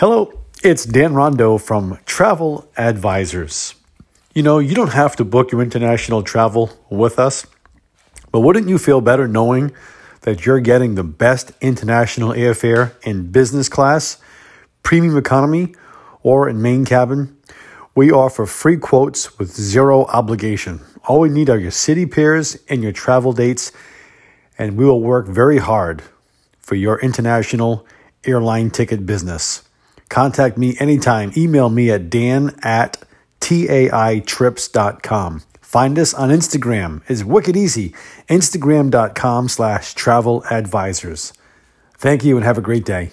Hello, it's Dan Rondo from Travel Advisors. You know, you don't have to book your international travel with us, but wouldn't you feel better knowing that you're getting the best international airfare in business class, premium economy, or in main cabin? We offer free quotes with zero obligation. All we need are your city pairs and your travel dates, and we will work very hard for your international airline ticket business. Contact me anytime. Email me at dan at taitrips.com. Find us on Instagram. It's wicked easy. Instagram.com slash travel advisors. Thank you and have a great day.